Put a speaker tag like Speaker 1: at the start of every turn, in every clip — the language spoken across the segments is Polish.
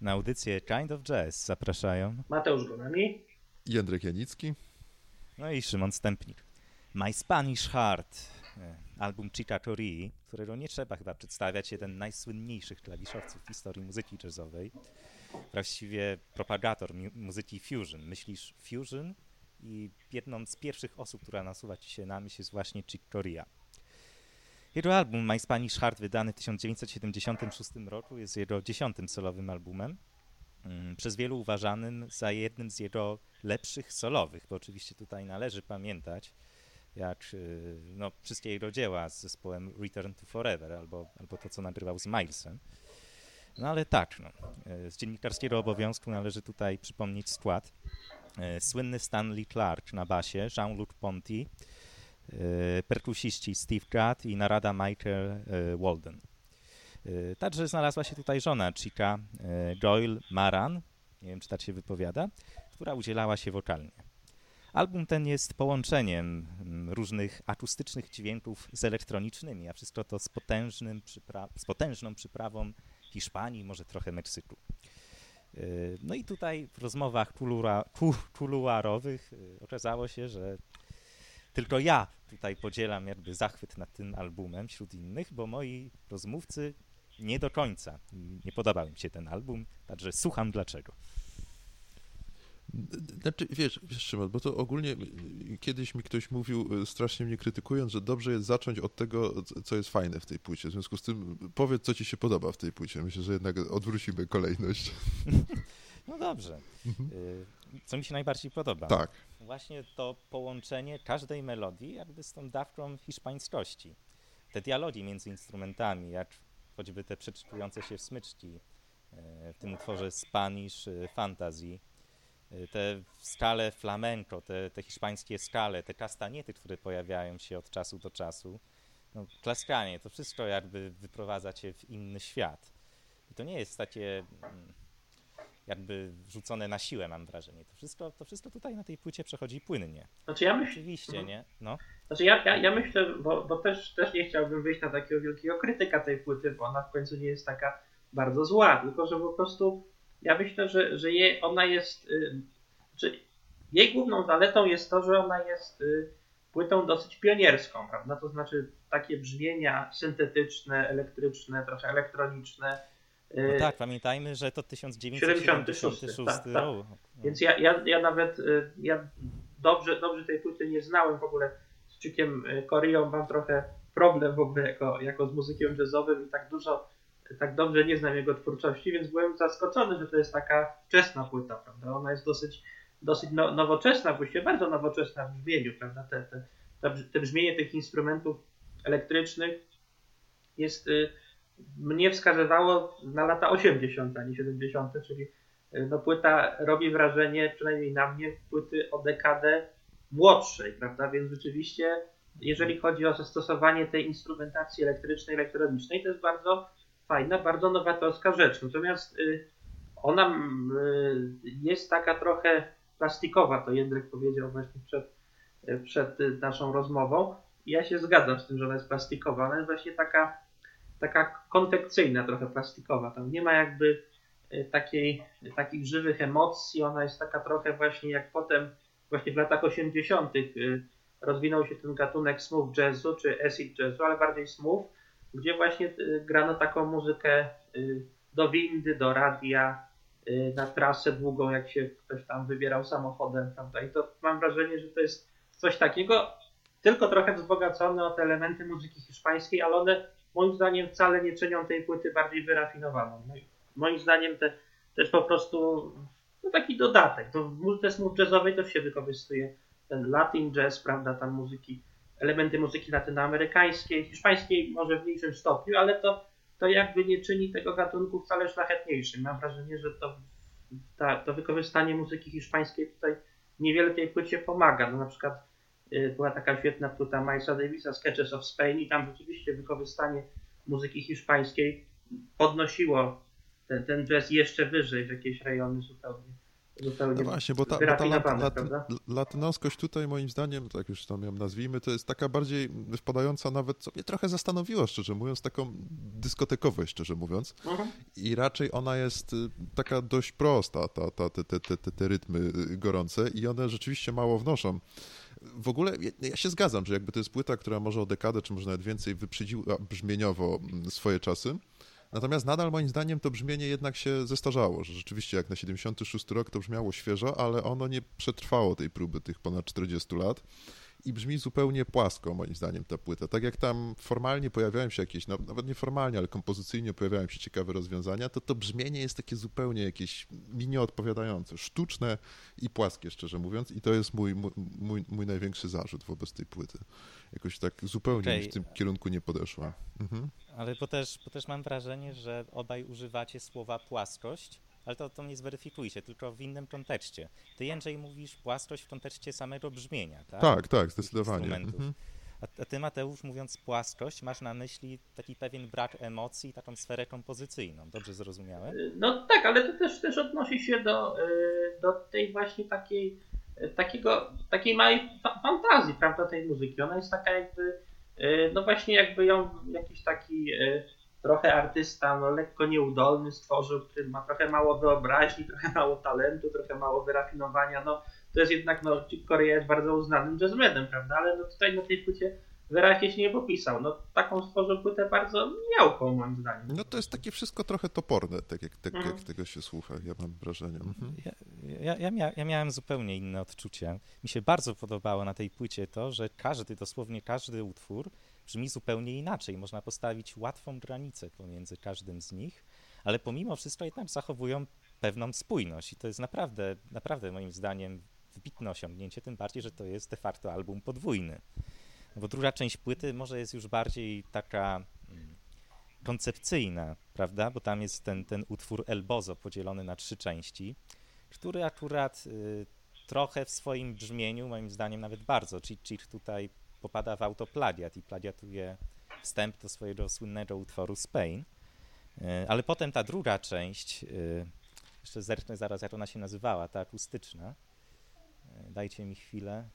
Speaker 1: Na audycję Kind of Jazz zapraszają
Speaker 2: Mateusz Gonami,
Speaker 3: Jędrek Janicki,
Speaker 1: no i Szymon Stępnik. My Spanish Heart, e, album Chica Tori, którego nie trzeba chyba przedstawiać, jeden z najsłynniejszych klawiszowców w historii muzyki jazzowej. Właściwie propagator mu muzyki fusion. Myślisz fusion i jedną z pierwszych osób, która nasuwa ci się na myśl jest właśnie Chick Corea. Jego album My Spanish Heart, wydany w 1976 roku, jest jego dziesiątym solowym albumem. Mm, przez wielu uważanym za jednym z jego lepszych solowych, bo oczywiście tutaj należy pamiętać, jak y, no, wszystkie jego dzieła z zespołem Return to Forever, albo, albo to, co nagrywał z Milesem. No ale tak, no, y, z dziennikarskiego obowiązku należy tutaj przypomnieć skład. Y, słynny Stanley Clark na basie, Jean-Luc Ponty, perkusiści Steve Gadd i narada Michael Walden. Także znalazła się tutaj żona Chica, Doyle Maran, nie wiem czy tak się wypowiada, która udzielała się wokalnie. Album ten jest połączeniem mm, różnych akustycznych dźwięków z elektronicznymi, a wszystko to z, potężnym z potężną przyprawą Hiszpanii, może trochę Meksyku. No i tutaj w rozmowach kuluarowych y, okazało się, że tylko ja tutaj podzielam jakby zachwyt nad tym albumem wśród innych, bo moi rozmówcy nie do końca. Nie podobał mi się ten album, także słucham dlaczego.
Speaker 3: Znaczy, wiesz, wiesz Szymon, bo to ogólnie kiedyś mi ktoś mówił, e, strasznie mnie krytykując, że dobrze jest zacząć od tego, co jest fajne w tej płycie. W związku z tym powiedz, co ci się podoba w tej płycie. Myślę, że jednak odwrócimy kolejność.
Speaker 1: No dobrze. Mhm. E, co mi się najbardziej podoba?
Speaker 3: Tak.
Speaker 1: Właśnie to połączenie każdej melodii jakby z tą dawką hiszpańskości. Te dialogi między instrumentami, jak choćby te przeczytujące się smyczki e, w tym utworze Spanish Fantasy, Y, te skale flamenco, te, te hiszpańskie skale, te kastaniety, które pojawiają się od czasu do czasu, no, klaskanie, to wszystko jakby wyprowadza cię w inny świat. I to nie jest takie mm, jakby wrzucone na siłę, mam wrażenie. To wszystko, to wszystko tutaj na tej płycie przechodzi płynnie.
Speaker 2: Znaczy ja myśl...
Speaker 1: Oczywiście, nie? No.
Speaker 2: Znaczy ja, ja, ja myślę, bo, bo też, też nie chciałbym wyjść na takiego wielkiego krytyka tej płyty, bo ona w końcu nie jest taka bardzo zła, tylko że po prostu ja myślę, że, że je, ona jest. Y, znaczy, jej główną zaletą jest to, że ona jest y, płytą dosyć pionierską, prawda? To znaczy takie brzmienia syntetyczne, elektryczne, trochę elektroniczne.
Speaker 1: No tak, pamiętajmy, że to 1976 tak, tak. No.
Speaker 2: Więc ja, ja, ja nawet ja dobrze, dobrze tej płyty nie znałem w ogóle z Czykiem Koreą mam trochę problem w ogóle jako, jako z muzykiem jazzowym i tak dużo tak dobrze nie znam jego twórczości, więc byłem zaskoczony, że to jest taka wczesna płyta, prawda? Ona jest dosyć, dosyć no, nowoczesna, właściwie bardzo nowoczesna w brzmieniu, prawda? Te, te, te, te brzmienie tych instrumentów elektrycznych jest, y, mnie wskazywało na lata 80., a nie 70., czyli y, no, płyta robi wrażenie, przynajmniej na mnie, płyty o dekadę młodszej, prawda? Więc rzeczywiście, jeżeli chodzi o zastosowanie tej instrumentacji elektrycznej, elektronicznej, to jest bardzo fajna, bardzo nowatorska rzecz. Natomiast y, ona y, jest taka trochę plastikowa, to Jędrek powiedział właśnie przed, y, przed naszą rozmową. Ja się zgadzam z tym, że ona jest plastikowa. Ona jest właśnie taka, taka konfekcyjna, trochę plastikowa. Tam nie ma jakby takiej, takich żywych emocji. Ona jest taka trochę właśnie jak potem, właśnie w latach 80. rozwinął się ten gatunek smooth jazzu czy acid jazzu, ale bardziej smooth gdzie właśnie y, grano taką muzykę do windy, do radia, na trasę długą, jak się ktoś tam wybierał samochodem, prawda? I to mam wrażenie, że to jest coś takiego, tylko trochę wzbogacone o te elementy muzyki hiszpańskiej, ale one moim zdaniem wcale nie czynią tej płyty bardziej wyrafinowaną. No moim zdaniem te, też po prostu no taki dodatek. To w muzyce smooth jazzowej też się wykorzystuje ten latin jazz, prawda, tam muzyki elementy muzyki latynoamerykańskiej, hiszpańskiej może w mniejszym stopniu, ale to, to jakby nie czyni tego gatunku wcale szlachetniejszym. Mam wrażenie, że to, ta, to wykorzystanie muzyki hiszpańskiej tutaj niewiele tej płycie pomaga. No na przykład była taka świetna płyta Milesa Davisa Sketches of Spain i tam rzeczywiście wykorzystanie muzyki hiszpańskiej podnosiło ten, ten jazz jeszcze wyżej w jakieś rejony zupełnie zupełnie
Speaker 3: No właśnie, bo ta, bo ta lat,
Speaker 2: prawda?
Speaker 3: lat, latynoskość tutaj moim zdaniem, tak już tam ją nazwijmy, to jest taka bardziej wpadająca nawet, co mnie trochę zastanowiło, szczerze mówiąc, taką dyskotekowość, szczerze mówiąc.
Speaker 2: Mhm.
Speaker 3: I raczej ona jest y, taka dość prosta, ta, ta, te, te, te, te, rytmy y, gorące i one rzeczywiście mało wnoszą. W ogóle ja, ja się zgadzam, że jakby to jest płyta, która może o dekadę, czy może nawet więcej wyprzedziła brzmieniowo mm, swoje czasy. Natomiast nadal moim zdaniem to brzmienie jednak się zestarzało, że rzeczywiście jak na 76 rok to brzmiało świeżo, ale ono nie przetrwało tej próby tych ponad 40 lat i brzmi zupełnie płasko moim zdaniem ta płyta. Tak jak tam formalnie pojawiają się jakieś, no, nawet nie formalnie, ale kompozycyjnie pojawiają się ciekawe rozwiązania, to to brzmienie jest takie zupełnie jakieś mi nieodpowiadające, sztuczne i płaskie, szczerze mówiąc i to jest mój, mój, mój, największy zarzut wobec tej płyty. Jakoś tak zupełnie
Speaker 1: Okej.
Speaker 3: w tym kierunku nie podeszła. Mhm.
Speaker 1: Ale bo też, bo też mam wrażenie, że obaj używacie słowa płaskość, ale to, to mnie zweryfikujcie, tylko w innym kontekście. Ty, Jędrzej, mówisz płaskość w kontekście samego brzmienia, tak?
Speaker 3: Tak, tak, zdecydowanie. Mhm.
Speaker 1: A, a ty, Mateusz, mówiąc płaskość, masz na myśli taki pewien brak emocji, taką sferę kompozycyjną. Dobrze zrozumiałem?
Speaker 2: No tak, ale to też, też odnosi się do, y, do tej właśnie takiej, y, takiego, takiej małej fa- fantazji, prawda, tej muzyki. Ona jest taka jakby, y, no właśnie jakby ją jakiś taki y, trochę artysta, no lekko nieudolny stworzył, który ma trochę mało wyobraźni, trochę mało talentu, trochę mało wyrafinowania, no to jest jednak, no Chick Corea jest bardzo uznanym jazzmenem, prawda, ale no tutaj na tej płycie wyraźnie się nie popisał. No taką stworzył płytę bardzo miałką moim zdaniem.
Speaker 3: No to jest takie wszystko trochę toporne, tak jak, tak
Speaker 2: Mhm.
Speaker 3: jak tego się słucha, ja mam wrażenie. Mhm.
Speaker 1: Ja, ja, ja, mia, ja miałem zupełnie inne odczucie. Mi się bardzo podobało na tej płycie to, że każdy, dosłownie każdy utwór brzmi zupełnie inaczej. Można postawić łatwą granicę pomiędzy każdym z nich, ale pomimo wszystko jednak zachowują pewną spójność i to jest naprawdę, naprawdę moim zdaniem wybitne osiągnięcie, tym bardziej, że to jest de facto album podwójny. Bo druga część płyty może jest już bardziej taka mm, koncepcyjna, prawda? Bo tam jest ten, ten utwór El Bozo podzielony na trzy części, który akurat y, trochę w swoim brzmieniu, moim zdaniem nawet bardzo, Cheat Cheat tutaj popada w autoplagiat i plagiatuje wstęp do swojego słynnego utworu Spain. Y, ale potem ta druga część, y, jeszcze zerknę zaraz jak ona się nazywała, ta akustyczna. Y, Dajcie mi chwilę.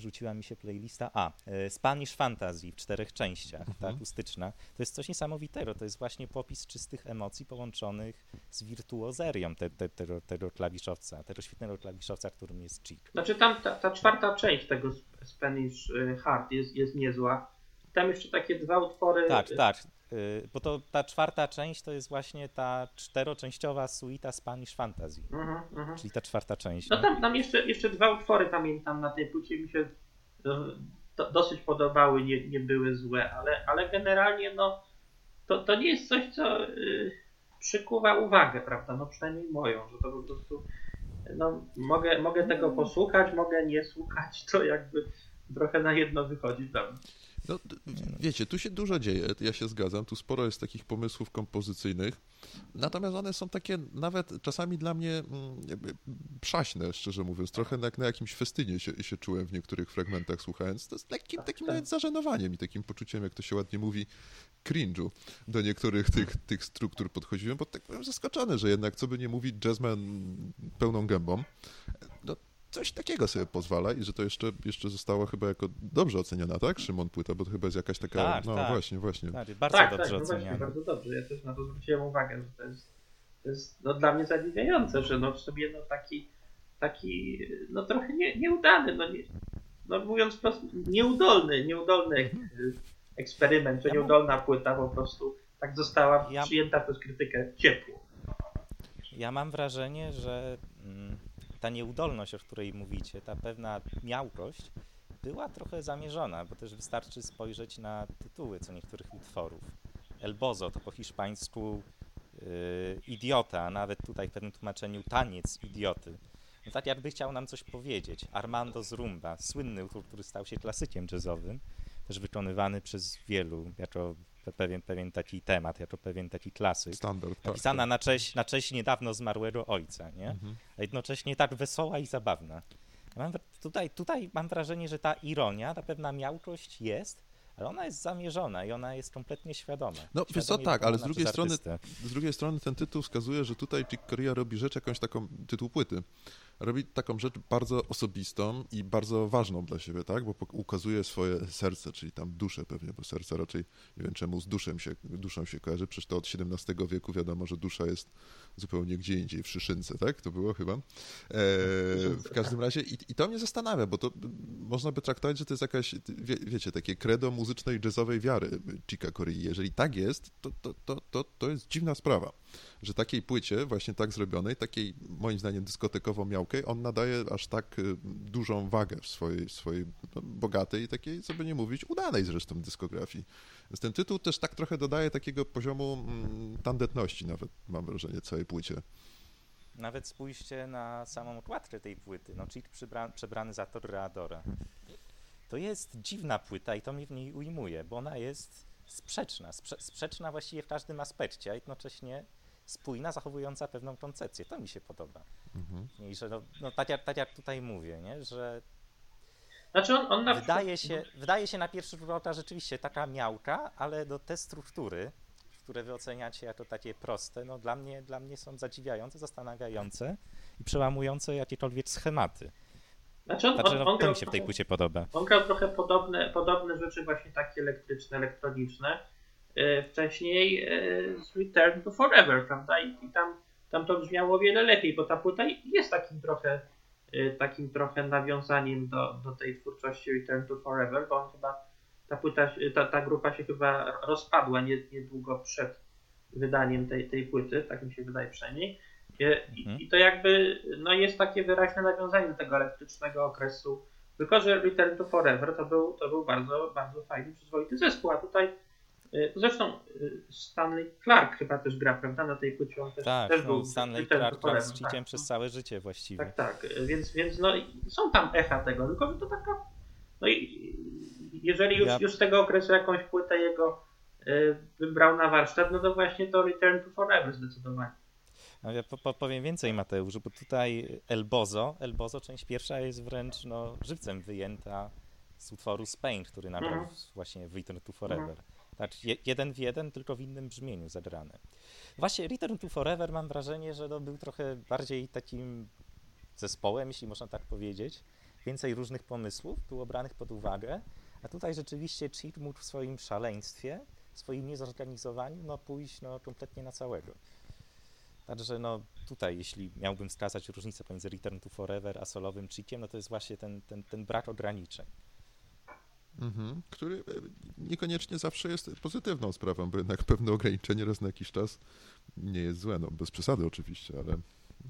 Speaker 1: A. Wrzuciła mi się playlista. A, y, Spanish Fantasy w czterech częściach, ta
Speaker 3: Mhm.
Speaker 1: akustyczna. To jest coś niesamowitego. To jest właśnie popis czystych emocji połączonych z wirtuozerią te, te, tego, tego klawiszowca, tego świetnego klawiszowca, którym jest Chick.
Speaker 2: Znaczy tam ta, ta czwarta część tego Sp- Spanish y, Heart jest, jest niezła. Tam jeszcze takie dwa utwory.
Speaker 1: Tak,
Speaker 2: y,
Speaker 1: tak. Y, Bo to ta czwarta część to jest właśnie ta czteroczęściowa suita Spanish Fantasy,
Speaker 2: Mhm, mhm.
Speaker 1: czyli ta czwarta część.
Speaker 2: No
Speaker 1: nie?
Speaker 2: tam, tam jeszcze, jeszcze dwa utwory pamiętam na tej płycie mi się do, dosyć podobały, nie, nie były złe, ale, ale generalnie no to, to nie jest coś, co y, przykuwa uwagę, prawda? No przynajmniej moją, że to po prostu no mogę, mogę tego posłuchać, mogę nie słuchać, to jakby trochę na jedno wychodzi dla mnie.
Speaker 3: No, wiecie, tu się dużo dzieje, ja się zgadzam, tu sporo jest takich pomysłów kompozycyjnych, natomiast one są takie nawet czasami dla mnie mm, jakby przaśne, szczerze mówiąc, trochę jak na jakimś festynie się, się czułem w niektórych fragmentach słuchając, to jest lekkim takim
Speaker 2: tak.
Speaker 3: nawet zażenowaniem i takim poczuciem, jak to się ładnie mówi, cringe'u do niektórych tych, tych struktur podchodziłem, bo tak byłem zaskoczony, że jednak, co by nie mówić, jazzman pełną gębą, coś takiego sobie pozwala i że to jeszcze, jeszcze została chyba jako dobrze oceniona, tak, Szymon Płyta, bo to chyba jest jakaś taka,
Speaker 1: Tak,
Speaker 3: no
Speaker 1: tak.
Speaker 3: właśnie, właśnie.
Speaker 1: Tak, bardzo
Speaker 2: tak,
Speaker 1: dobrze
Speaker 2: tak, no właśnie,
Speaker 1: oceniane.
Speaker 2: bardzo dobrze. Ja też na to zwróciłem uwagę, że to jest, to jest no, dla mnie zadziwiające, że no w sobie no taki, taki no trochę nie, nieudany, no, nie, no mówiąc wprost, nieudolny, nieudolny ek, eksperyment, czy
Speaker 1: Ja mam-
Speaker 2: nieudolna płyta po prostu tak została
Speaker 1: Ja-
Speaker 2: przyjęta przez krytykę ciepło.
Speaker 1: Ja mam wrażenie, że ta nieudolność, o której mówicie, ta pewna miałkość, była trochę zamierzona, bo też wystarczy spojrzeć na tytuły co niektórych utworów. El Bozo to po hiszpańsku y, idiota, a nawet tutaj w pewnym tłumaczeniu taniec idioty. No tak jakby chciał nam coś powiedzieć. Armando z Rumba, słynny utwór, który stał się klasykiem jazzowym, też wykonywany przez wielu jako pe- pewien, pewien taki temat, jako pewien taki klasyk.
Speaker 3: Standard, tak.
Speaker 1: Napisana na cześć, na cześć niedawno zmarłego ojca, nie?
Speaker 3: Mhm.
Speaker 1: A jednocześnie tak wesoła i zabawna. Ja Mam, tutaj, tutaj mam wrażenie, że ta ironia, ta pewna miałkość jest, ale ona jest zamierzona i ona jest kompletnie świadoma.
Speaker 3: No wiesz co, tak, ale z drugiej, strony,
Speaker 1: artystę.
Speaker 3: z drugiej strony ten tytuł wskazuje, że tutaj Chick Corea robi rzecz jakąś taką, tytuł płyty, robi taką rzecz bardzo osobistą i bardzo ważną dla siebie, tak, bo ukazuje swoje serce, czyli tam duszę pewnie, bo serce raczej, nie wiem czemu z duszem się, duszą się kojarzy, przecież to od XVII wieku wiadomo, że dusza jest zupełnie gdzie indziej, w Szyszynce, tak, to było chyba. E, w każdym razie i, i to mnie zastanawia, bo to można by traktować, że to jest jakaś, wie, wiecie, takie credo muzycznej, jazzowej wiary Chica Corea. Jeżeli tak jest, to, to, to, to, to jest dziwna sprawa, że takiej płycie, właśnie tak zrobionej, takiej moim zdaniem dyskotekowo on nadaje aż tak y, dużą wagę w swojej, swojej no, bogatej, takiej, co by nie mówić, udanej zresztą dyskografii. Więc ten tytuł też tak trochę dodaje takiego poziomu mm, tandetności nawet, mam wrażenie, całej płycie.
Speaker 1: Nawet spójrzcie na samą okładkę tej płyty. No, przybra- przebrany za Torreadora. To jest dziwna płyta i to mnie w niej ujmuje, bo ona jest sprzeczna. Sprze- sprzeczna właściwie w każdym aspekcie, a jednocześnie spójna, zachowująca pewną koncepcję. To mi się podoba.
Speaker 3: Mhm.
Speaker 1: Niej, że no, no tak, jak, tak jak tutaj mówię, nie? że
Speaker 2: Znaczy on, on na
Speaker 1: wydaje
Speaker 2: przykład-
Speaker 1: się, wydaje się na pierwszy rzut oka rzeczywiście taka miałka, ale do te struktury, które wy oceniacie jako takie proste, no dla mnie, dla mnie są zadziwiające, zastanawiające i przełamujące jakiekolwiek schematy.
Speaker 2: Znaczy on,
Speaker 1: Także
Speaker 2: on,
Speaker 1: no,
Speaker 2: on,
Speaker 1: to
Speaker 2: grał
Speaker 1: mi się w tej płycie podoba.
Speaker 2: on grał trochę podobne, podobne rzeczy, właśnie takie elektryczne, elektroniczne. e, Wcześniej e, z Return to Forever, prawda? I, i tam, tam to brzmiało o wiele lepiej, bo ta płyta jest takim trochę e, takim trochę nawiązaniem do, do tej twórczości Return to Forever, bo on chyba ta płyta, ta, ta grupa się chyba rozpadła nie, niedługo przed wydaniem tej, tej płyty, tak mi się wydaje przynajmniej. I,
Speaker 1: Mhm.
Speaker 2: I to jakby no jest takie wyraźne nawiązanie do tego elektrycznego okresu. Tylko, że Return to Forever to był, to był bardzo, bardzo fajny, przyzwoity zespół, a tutaj zresztą e, Stanley Clark chyba też gra, prawda, na tej płycie. On też,
Speaker 1: Tak,
Speaker 2: też
Speaker 1: no,
Speaker 2: był
Speaker 1: Stanley Clark grał z
Speaker 2: tak.
Speaker 1: przez całe życie właściwie.
Speaker 2: Tak, tak, e, więc, więc no, są tam echa tego, tylko to taka. No i jeżeli już,
Speaker 1: Ja-
Speaker 2: już z tego okresu jakąś płytę jego y, wybrał na warsztat, no to właśnie to Return to Forever zdecydowanie.
Speaker 1: No, ja po, po, powiem więcej, Mateusz, bo tutaj El Bozo, El Bozo, część pierwsza jest wręcz no, żywcem wyjęta z utworu Spain, który nagrał
Speaker 2: Mhm.
Speaker 1: właśnie Return to Forever. Je, jeden w jeden, tylko w innym brzmieniu zagrane. Właśnie Return to Forever mam wrażenie, że to był trochę bardziej takim zespołem, jeśli można tak powiedzieć. Więcej różnych pomysłów było branych pod uwagę, a tutaj rzeczywiście Cheat mógł w swoim szaleństwie, w swoim niezorganizowaniu, no pójść no, kompletnie na całego. Także no tutaj, jeśli miałbym wskazać różnicę pomiędzy Return to Forever a solowym cheakiem, no to jest właśnie ten, ten, ten brak ograniczeń.
Speaker 3: Mhm. Który e, niekoniecznie zawsze jest pozytywną sprawą, bo jednak pewne ograniczenie raz na jakiś czas nie jest złe, no bez przesady oczywiście, ale,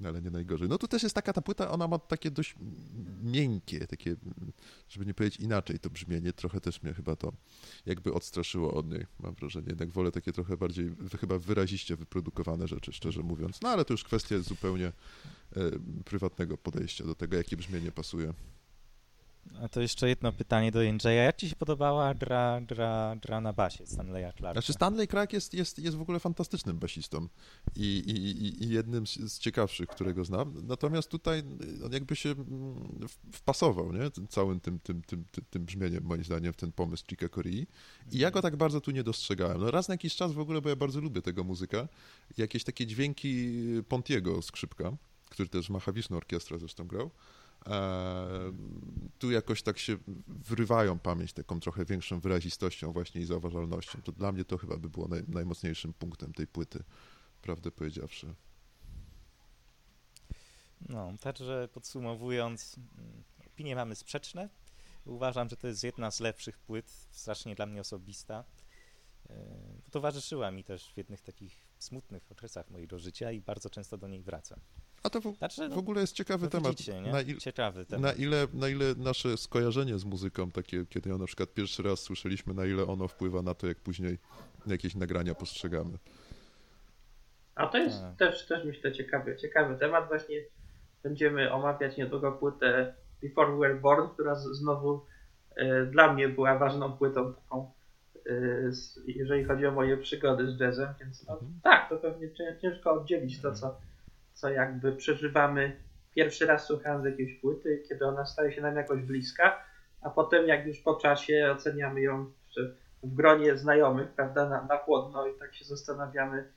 Speaker 3: ale nie najgorzej. No tu też jest taka ta płyta, ona ma takie dość miękkie, takie, żeby nie powiedzieć inaczej, to brzmienie trochę też mnie chyba to jakby odstraszyło od niej, mam wrażenie. Jednak wolę takie trochę bardziej chyba wyraziście wyprodukowane rzeczy, szczerze mówiąc. No ale to już kwestia zupełnie e, prywatnego podejścia do tego, jakie brzmienie pasuje.
Speaker 1: A to jeszcze jedno pytanie do Jędrzeja. Jak ci się podobała gra, gra, gra na basie Stanleya Clarka?
Speaker 3: Znaczy Stanley Clark jest, jest, jest w ogóle fantastycznym basistą i, i, i- jednym z, ciekawszych, którego znam. Natomiast tutaj y, on jakby się mm, wpasował, nie? Całym tym, tym, tym, tym, tym brzmieniem, moim zdaniem, w ten pomysł Chica Corii. I ja go tak bardzo tu nie dostrzegałem. No raz na jakiś czas w ogóle, bo ja bardzo lubię tego muzyka, jakieś takie dźwięki Pontiego skrzypka, który też Machawiczną Orkiestrę zresztą grał. E, tu jakoś tak się wrywają pamięć taką trochę większą wyrazistością właśnie i zauważalnością. To dla mnie to chyba by było naj, najmocniejszym punktem tej płyty, prawdę powiedziawszy.
Speaker 1: No, także podsumowując, mm, opinie mamy sprzeczne. Uważam, że to jest jedna z lepszych płyt, strasznie dla mnie osobista. E, Towarzyszyła mi też w jednych takich smutnych okresach mojego życia i bardzo często do niej wracam.
Speaker 3: A to w,
Speaker 1: Znaczy,
Speaker 3: w
Speaker 1: no,
Speaker 3: ogóle jest ciekawy
Speaker 1: no
Speaker 3: temat.
Speaker 1: widzicie?
Speaker 3: Na, il,
Speaker 1: Ciekawy temat.
Speaker 3: na, ile, na ile nasze skojarzenie z muzyką, takie, kiedy ją na przykład pierwszy raz słyszeliśmy, na ile ono wpływa na to, jak później jakieś nagrania postrzegamy.
Speaker 2: A to jest
Speaker 1: Tak.
Speaker 2: też, też myślę ciekawy, ciekawy temat. Właśnie będziemy omawiać niedługo płytę Before We Were Born, która z, znowu e, dla mnie była ważną płytą taką, e, z, jeżeli chodzi o moje przygody z jazzem, więc no,
Speaker 3: Mhm.
Speaker 2: tak, to pewnie cię- ciężko oddzielić to, co, co jakby przeżywamy pierwszy raz słuchając jakiejś płyty, kiedy ona staje się nam jakoś bliska, a potem jak już po czasie oceniamy ją w gronie znajomych, prawda, na, na chłodno i tak się zastanawiamy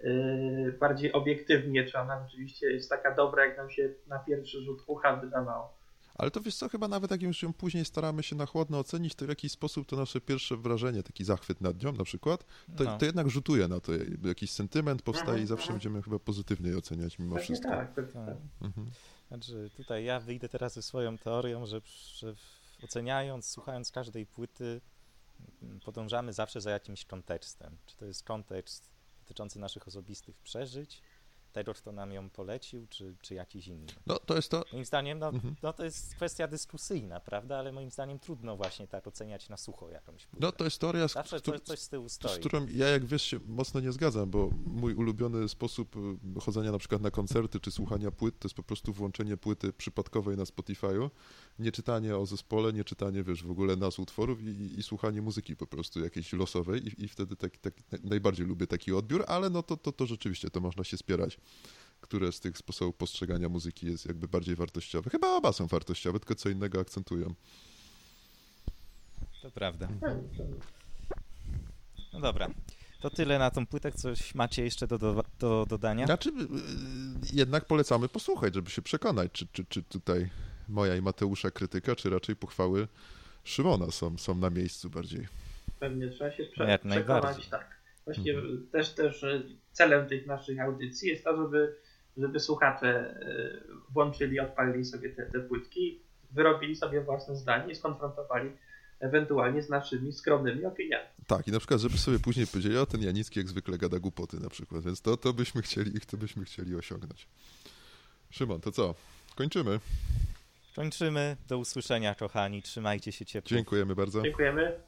Speaker 2: yy, bardziej obiektywnie, czy ona rzeczywiście jest taka dobra, jak nam się na pierwszy rzut ucha wydawało.
Speaker 3: Ale to wiesz co, chyba nawet jak już ją później staramy się na chłodno ocenić, to w jakiś sposób to nasze pierwsze wrażenie, taki zachwyt nad nią na przykład, to,
Speaker 1: No.
Speaker 3: to jednak rzutuje na to. Jakiś sentyment powstaje i
Speaker 2: Mhm,
Speaker 3: zawsze będziemy chyba pozytywnie oceniać mimo
Speaker 2: Pewnie
Speaker 3: wszystko.
Speaker 2: tak, pewnie
Speaker 1: Tak.
Speaker 2: tak.
Speaker 3: Mhm.
Speaker 1: Znaczy, tutaj ja wyjdę teraz ze swoją teorią, że, że oceniając, słuchając każdej płyty, podążamy zawsze za jakimś kontekstem. Czy to jest kontekst dotyczący naszych osobistych przeżyć, tego, kto nam ją polecił, czy, czy jakiś inny.
Speaker 3: No to jest to.
Speaker 1: Moim zdaniem, no,
Speaker 3: Mhm.
Speaker 1: no to jest kwestia dyskusyjna, prawda? Ale moim zdaniem trudno właśnie tak oceniać na sucho jakąś płytę.
Speaker 3: No to jest teoria, z,
Speaker 1: Zawsze coś, z tyłu
Speaker 3: z
Speaker 1: stoi.
Speaker 3: którą ja, jak wiesz, się mocno nie zgadzam, bo mój ulubiony sposób y, chodzenia na przykład na koncerty czy słuchania płyt to jest po prostu włączenie płyty przypadkowej na Spotify'u, nie czytanie o zespole, nie czytanie, wiesz, w ogóle nazw utworów i, i, i słuchanie muzyki po prostu jakiejś losowej i, i wtedy tak, tak, najbardziej lubię taki odbiór, ale no to, to, to rzeczywiście, to można się spierać, które z tych sposobów postrzegania muzyki jest jakby bardziej wartościowe. Chyba oba są wartościowe, tylko co innego akcentują.
Speaker 1: To prawda.
Speaker 2: Tak,
Speaker 1: No dobra. To tyle na tą płytę. Coś macie jeszcze do, do, do dodania?
Speaker 3: Znaczy, y, jednak polecamy posłuchać, żeby się przekonać, czy, czy, czy tutaj moja i Mateusza krytyka, czy raczej pochwały Szymona są, są na miejscu bardziej.
Speaker 2: Pewnie trzeba się prze-
Speaker 1: jak
Speaker 2: przekonać,
Speaker 1: najbardziej.
Speaker 2: tak. Właśnie
Speaker 3: Mhm.
Speaker 2: też, też celem tych naszych audycji jest to, żeby, żeby słuchacze e, włączyli, odpalili sobie te, te płytki, wyrobili sobie własne zdanie i skonfrontowali ewentualnie z naszymi skromnymi opiniami.
Speaker 3: Tak, i na przykład, żeby sobie później powiedzieli, o ten Janicki jak zwykle gada głupoty na przykład, więc to, to byśmy chcieli, to byśmy chcieli osiągnąć. Szymon, to co? Kończymy.
Speaker 1: Kończymy. Do usłyszenia, kochani. Trzymajcie się ciepło.
Speaker 3: Dziękujemy bardzo.
Speaker 2: Dziękujemy.